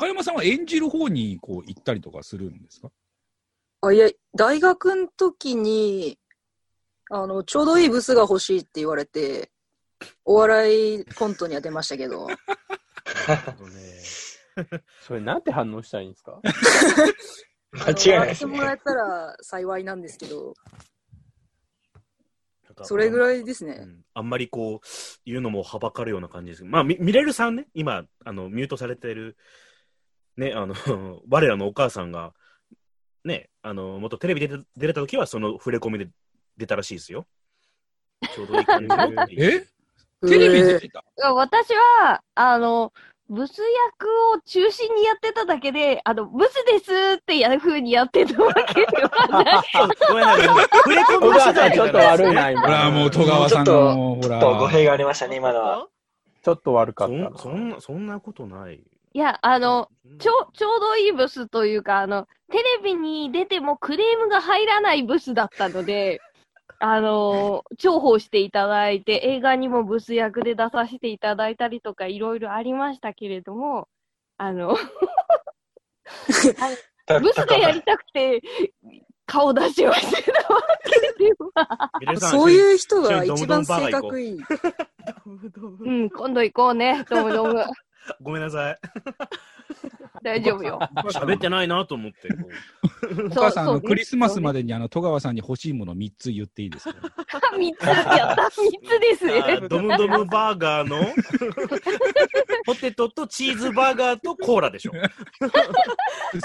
中山さんは演じる方にこう行ったりとかするんですか？あ、いや、大学の時に、あの、ちょうどいいブスが欲しいって言われて、お笑いコントには出ましたけど、なるほどね。それなんて反応したらいいんですか？間違いないですあの笑ってもらえね。たら 幸いなんですけど、それぐらいですね。うん。あんまりこう、言うのもはばかるような感じですけど、まあ、みミレルさんね、今、あの、ミュートされてる、ね、あの、我らのお母さんが、ね、あの、もっとテレビ出て出れた時は、その触れ込みで出たらしいですよ。ちょうどいい感じの え？テレビ出てた？私は、あの、ブス役を中心にやってただけで、あの、ブスですってや風にやってたわけではない。ごめんなさい。ちょっと悪いな、ほ今。ら、もう戸川さんの、ほら。と語弊がありましたね、今のは。ちょっと悪かったな。そんそんな、そんなことない。いや、あの、ちょ、ちょうどいいブスというか、あの、テレビに出てもクレームが入らないブスだったので、あの、重宝していただいて、映画にもブス役で出させていただいたりとか、いろいろありましたけれども、あの、たブスがやりたくて、顔出しをしてたわけでそういう人が一番性格いい。うん、今度行こうね、どうもどうも。ごめんなさい。大丈夫よ。喋ってないなと思って。お母さん、クリスマスまでに、あの、戸川さんに欲しいもの3つ言っていいですか三つ、やった、三つですあねー。ドムドムバーガーの？ポテトとチーズバーガーとコーラでしょ。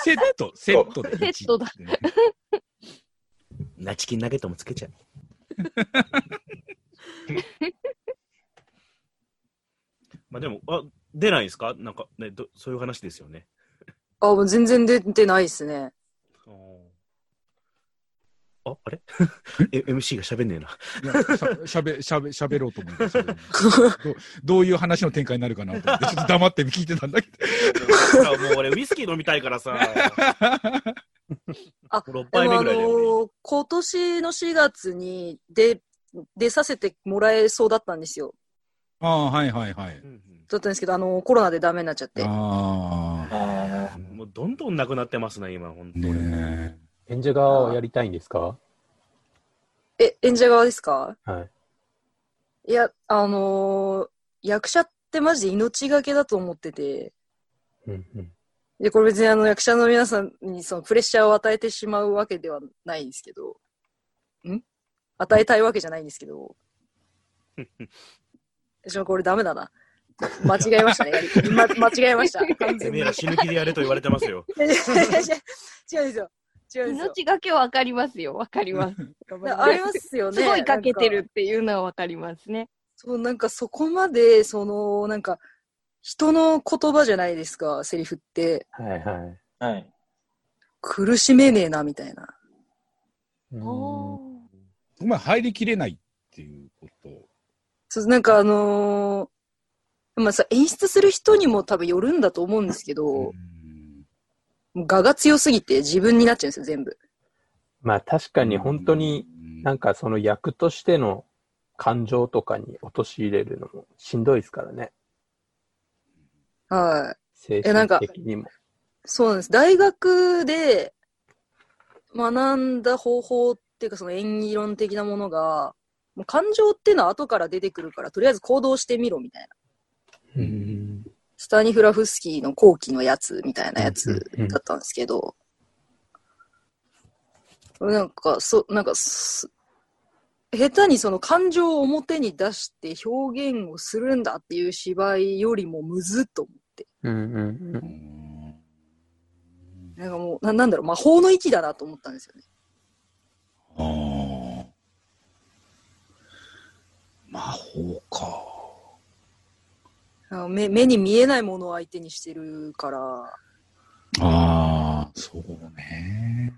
セット、セットで1。セットだナチキンナゲットもつけちゃう。まあでも、あ、出ないんですか？なんかねど、そういう話ですよね。あ、もう全然出てないですね。あ、あれ？え ?MC が喋んねえな。しゃべ、しゃべ、しゃべろうと思いますどう。どういう話の展開になるかなと思って、ちょっと黙って聞いてたんだけど。もう俺ウイスキー飲みたいからさ。あ、6でもあ杯目ぐらいで。のー今年の4月に出、出させてもらえそうだったんですよ。ああ、はいはいはい。うんだったんですけど、あのーコロナでダメになっちゃって。ああもうどんどんなくなってますね、今、本あ、当に。ね演者側をやりたいんですか？え、演者側ですか？はい。いや、あのー役者ってマジで命がけだと思ってて、うんうん。で、これ別にあの役者の皆さんにそのプレッシャーを与えてしまうわけではないんですけど、ん？与えたいわけじゃないんですけど、ちょ、これダメだな。間違えましたね。ま、間違えました。完て全に。めえら死ぬ気でやれと言われてますよ。違うんですよ。違うんですよ。命がけはわかりますよ。わかります。ありますよね。すごいかけてるっていうのはわかりますね。そう、なんかそこまで、その、なんか、人の言葉じゃないですか、セリフって。はいはい。はい。苦しめねえな、みたいな。うーんおお前入りきれないっていうこと。そう、なんかあのーまあさ、演出する人にも多分よるんだと思うんですけど、うんもう我が強すぎて自分になっちゃうんですよ、全部。まあ確かに本当に、なんかその役としての感情とかに陥れるのもしんどいですからね。はい。精えなんか神的にも。そうなんです。大学で学んだ方法っていうか、その演技論的なものが、もう感情っていうのは後から出てくるから、とりあえず行動してみろみたいな。うん。スタニフラフスキーの後期のやつみたいなやつだったんですけど、なんか、そ、なんかす、下手にその感情を表に出して表現をするんだっていう芝居よりもむずっと思って。うんうんう。うんんなんかもう、ななんだろう、魔法の域だなと思ったんですよね。ああ。魔法か。目目に見えないものを相手にしてるから、ああ、そうね。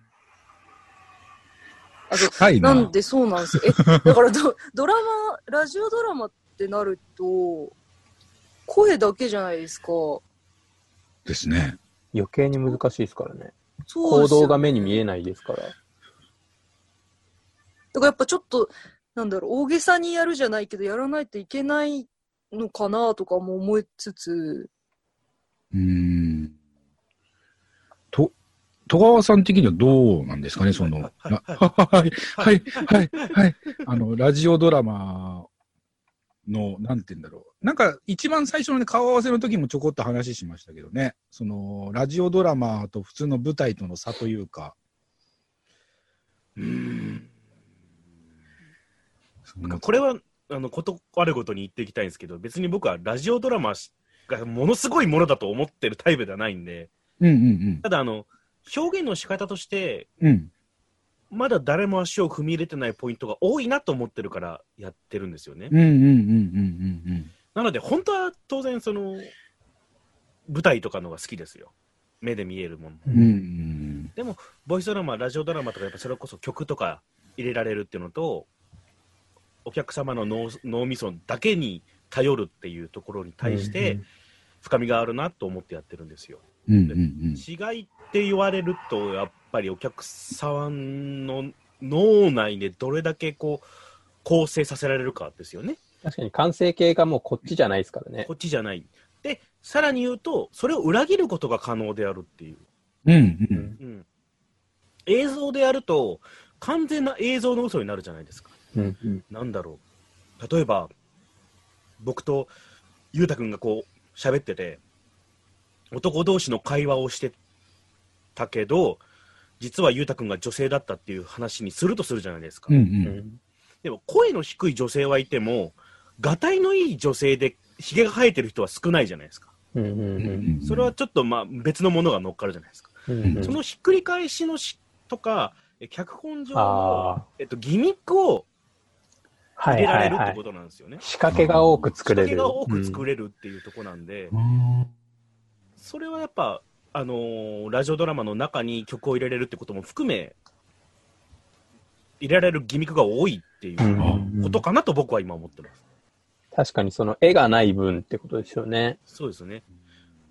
あと深いな。なんでそうなんですよ。え、だからド ドラマ、ラジオドラマってなると、声だけじゃないですか。ですね。余計に難しいですからね。行そうですよ動が目に見えないですから。だからやっぱちょっと、なんだろう、大げさにやるじゃないけど、やらないといけないのかなとかも思いつつ、うん。戸川さん的にはどうなんですかね、その、はいなはい。はい、はい、はい、はい、あの、ラジオドラマの、なんて言うんだろう。なんか、一番最初のね、顔合わせの時もちょこっと話しましたけどね、その、ラジオドラマと普通の舞台との差というか、うーんなんかこれは、あの、ことあるごとに言っていきたいんですけど、別に僕はラジオドラマがものすごいものだと思ってるタイプではないんで、うんうんただ、あの、表現の仕方として、うん。うん。まだ誰も足を踏み入れてないポイントが多いなと思ってるからやってるんですよね。うんうんうんうんうんなので、本当は当然、その、舞台とかのが好きですよ。目で見えるもの。うん。うんうん。ボイスドラマ、ラジオドラマとか、やっぱそれこそ曲とか入れられるっていうのと、お客様の脳脳みそだけに頼るっていうところに対して、深みがあるなと思ってやってるんですよ。うんうん違いって言われると、やっぱりお客さんの脳内でどれだけこう、構成させられるかですよね。確かに完成形がもうこっちじゃないですからねこ。っちじゃない。で、さらに言うと、それを裏切ることが可能であるっていう。うん。うんううん。んうん。映像でやると、完全な映像の嘘になるじゃないですか。うんうんなんだろう。例えば、僕とゆうたくんがこう、喋ってて、男同士の会話をしてたけど、実はゆうたくんが女性だったっていう話にするとするじゃないですか。うんう。うんんでも、声の低い女性はいても、がたいのいい女性で、ひげが生えてる人は少ないじゃないですか。うんうんうんそれはちょっとまあ別のものが乗っかるじゃないですか。うんうんそのひっくり返しのしとか、え脚本上あの、えっと、ギミックをはい入れらはいはいれるってこ。となんですよね。仕掛けが多く作れる。仕掛けが多く作れれるっていうところなんで、うんそれはやっぱ、あのーラジオドラマの中に曲を入れれるってことも含め、入れられるギミックが多いっていううんことかなと僕は今思ってます。確かにその絵がない分ってことですよね。そうですよね。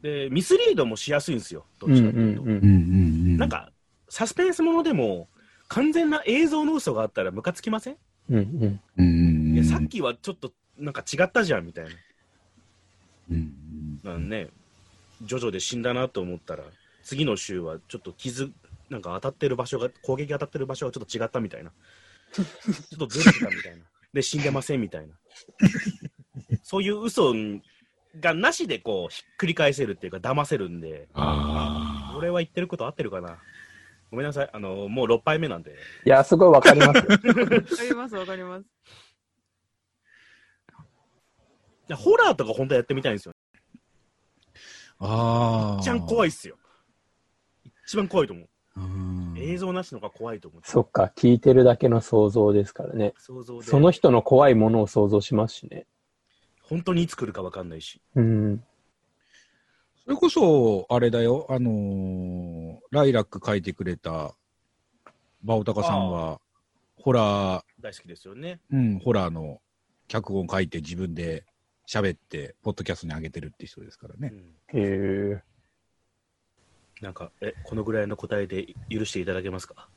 で、ミスリードもしやすいんですよ、どっちかというと。なん、か、サスペンスものでも、完全な映像の嘘があったらムカつきません、うんうんうんいやさっきはちょっとなんか違ったじゃんみたいな。うんなんね、ジョジョで死んだなと思ったら、次の週はちょっと傷、なんか当たってる場所が、攻撃当たってる場所がちょっと違ったみたいな。ちょっとずれてたみたいな。で、死んでませんみたいな。そういう嘘がなしでこう、ひっくり返せるっていうか、騙せるんで、ああ。俺は言ってること合ってるかな。ごめんなさい。あの、もう6杯目なんで。いや、すごいわかりますよ。わかります、わかります。いやホラーとか本当はやってみたいんですよ。ああ。一番怖い。いっすよ。一番怖いと思う。うん映像なしの方が怖いと思う。そっか、聞いてるだけの想像ですからね。想像で。その人の怖いものを想像しますしね。本当にいつ来るか分かんないし。うん。それこそ、あれだよ、あのーライラック書いてくれた、バオタカさんは、ホラー、大好きですよね。うん、ホラーの脚本書いて自分で喋って、ポッドキャストに上げてるって人ですからね。うん、へえ。なんか、え、このぐらいの答えで許していただけますか？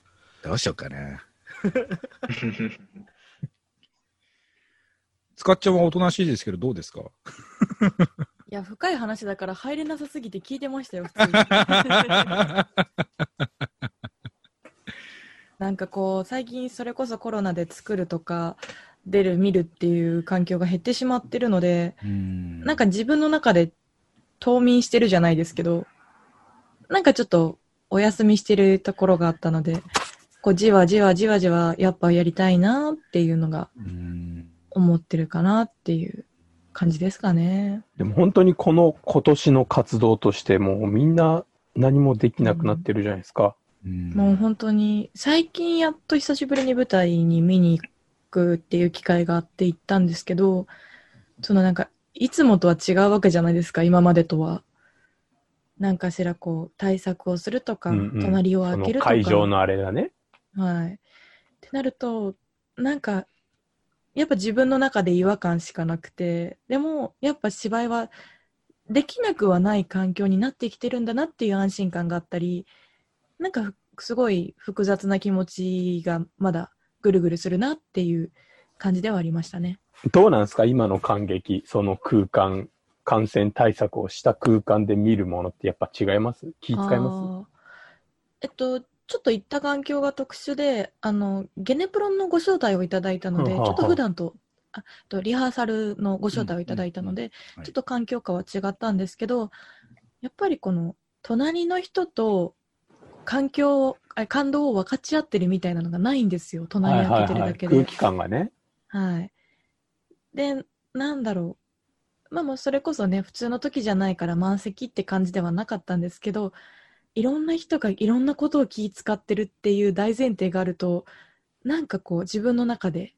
どうしようかな。使っちゃんはおとなしいですけど、どうですか？いや、深い話だから入れなさすぎて聞いてましたよ、普通に。なんかこう、最近それこそコロナで作るとか、出る、見るっていう環境が減ってしまってるので、うん。なんか自分の中で冬眠してるじゃないですけど、なんかちょっとお休みしてるところがあったので、こうじわじわじわじわやっぱやりたいなっていうのがうん。思ってるかなっていう感じですかね。でも本当にこの今年の活動としてもうみんな何もできなくなってるじゃないですか。うんもう本当に最近やっと久しぶりに舞台に見に行くっていう機会があって行ったんですけど、そのなんかいつもとは違うわけじゃないですか、今までとは。なんかしらこう対策をするとか、うんうん隣を開けるとか。会場のあれがね。はい。ってなると、なんか、やっぱ自分の中で違和感しかなくて、でも、やっぱ芝居はできなくはない環境になってきてるんだなっていう安心感があったり、なんかふすごい複雑な気持ちがまだぐるぐるするなっていう感じではありましたね。どうなんですか？今の感激、その空間、感染対策をした空間で見るものってやっぱ違います？気使いまあー。えっと、ちょっと行った環境が特殊で、あの、ゲネプロンのご招待をいただいたので、ちはあはあょっと普段と、あとリハーサルのご招待をいただいたので、はいちょっと環境下は違ったんですけど、やっぱりこの、隣の人と環境、あ感動を分かち合ってるみたいなのがないんですよ、隣り開けてるだけで。空気感がね。はい。で、なんだろう。まあもうそれこそね、普通の時じゃないから満席って感じではなかったんですけど、いろんな人がいろんなことを気遣ってるっていう大前提があると、なんかこう自分の中で、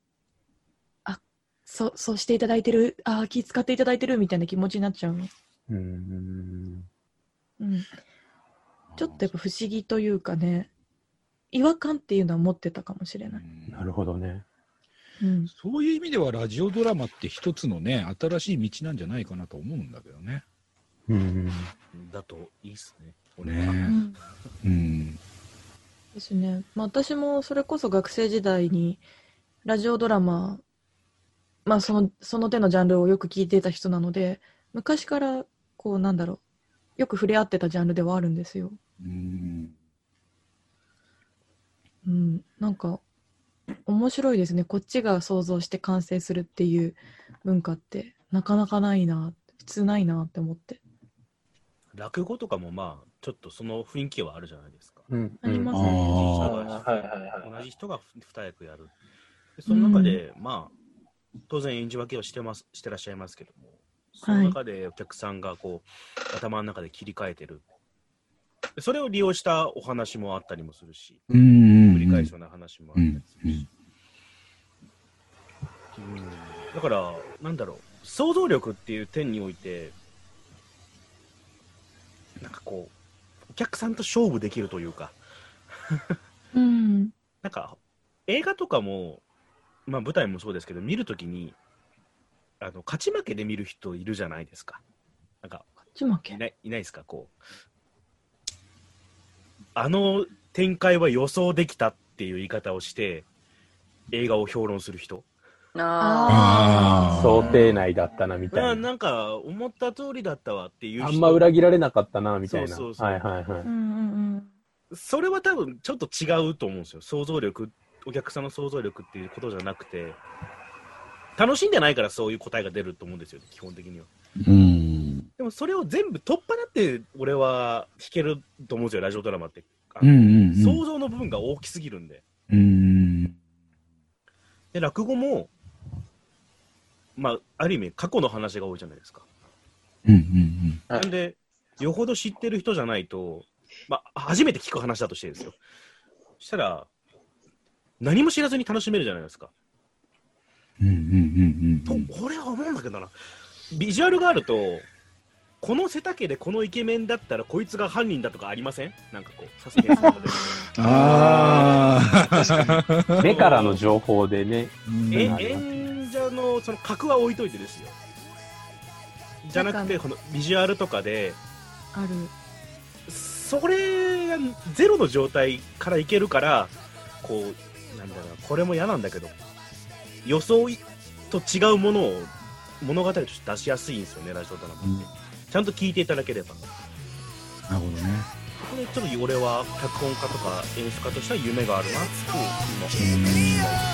あ、そう、そうしていただいてる、あ、気遣っていただいてるみたいな気持ちになっちゃうの。うーん。うん。ちょっとやっぱ不思議というかね、違和感っていうのは持ってたかもしれない。なるほどね。うん。そういう意味ではラジオドラマって一つのね、新しい道なんじゃないかなと思うんだけどね。うん。だといいっすね。俺ねは。うんうん。ですね。まあ、私もそれこそ学生時代にラジオドラマ、まあその、その手のジャンルをよく聞いていた人なので、昔からこうなんだろう、よく触れ合ってたジャンルではあるんですよ。うん。うん。なんか、面白いですね。こっちが想像して完成するっていう文化って、なかなかないな、普通ないなって思って。落語とかもまあ、ちょっとその雰囲気はあるじゃないですか。同じ人が。二役やる。でその中で、まあ、当然演じ分けをしてますしてらっしゃいますけども、その中でお客さんがこう、頭の中で切り替えてる。でそれを利用したお話もあったりもするし、うん。繰り返すような話もあったりするし。うん。だから、なんだろう、想像力っていう点において、なんかこう、お客さんと勝負できるというか、うん。なんか、映画とかも、まあ舞台もそうですけど、見るときに、あの、勝ち負けで見る人いるじゃないですか。なんか、ちまけ？い。ない、いないですか、こう。あの展開は予想できたっていう言い方をして、映画を評論する人。ああ。想定内だったな、みあたいな。なんか、思った通りだったわっていう人。あんま裏切られなかったな、みたいな。そうそうそうはいはいはい。うんうんうん。それは多分ちょっと違うと思うんですよ。想像力、お客さんの想像力っていうことじゃなくて、楽しんでないからそういう答えが出ると思うんですよ、基本的には。うん。でもそれを全部取っ払って、俺は弾けると思うんですよ、ラジオドラマって。うんうんうん。想像の部分が大きすぎるんで。うん。で、落語も、まあ、ある意味過去の話が多いじゃないですか。うんうんはいなんで、よほど知ってる人じゃないと、まあ、初めて聞く話だとしてですよ。そしたら、何も知らずに楽しめるじゃないですか。うん。うんうんうんうん。と、俺は思うんだけどな。ビジュアルがあると、この背丈でこのイケメンだったらこいつが犯人だとかありません？なんかこう、サスペンスの中で。ああ。目からの情報でね。うんえうん演者のその格は置いといてですよ。じゃなくて、このビジュアルとかで、ある。それがゼロの状態からいけるから、こう、なんだろうな、これも嫌なんだけど、予想と違うものを物語として出しやすいんですよね、ラジオドラマって。うんちゃんと聞いていただければ。なるほどね。これちょっと俺は脚本家とか演出家としては夢があるなと今思ってます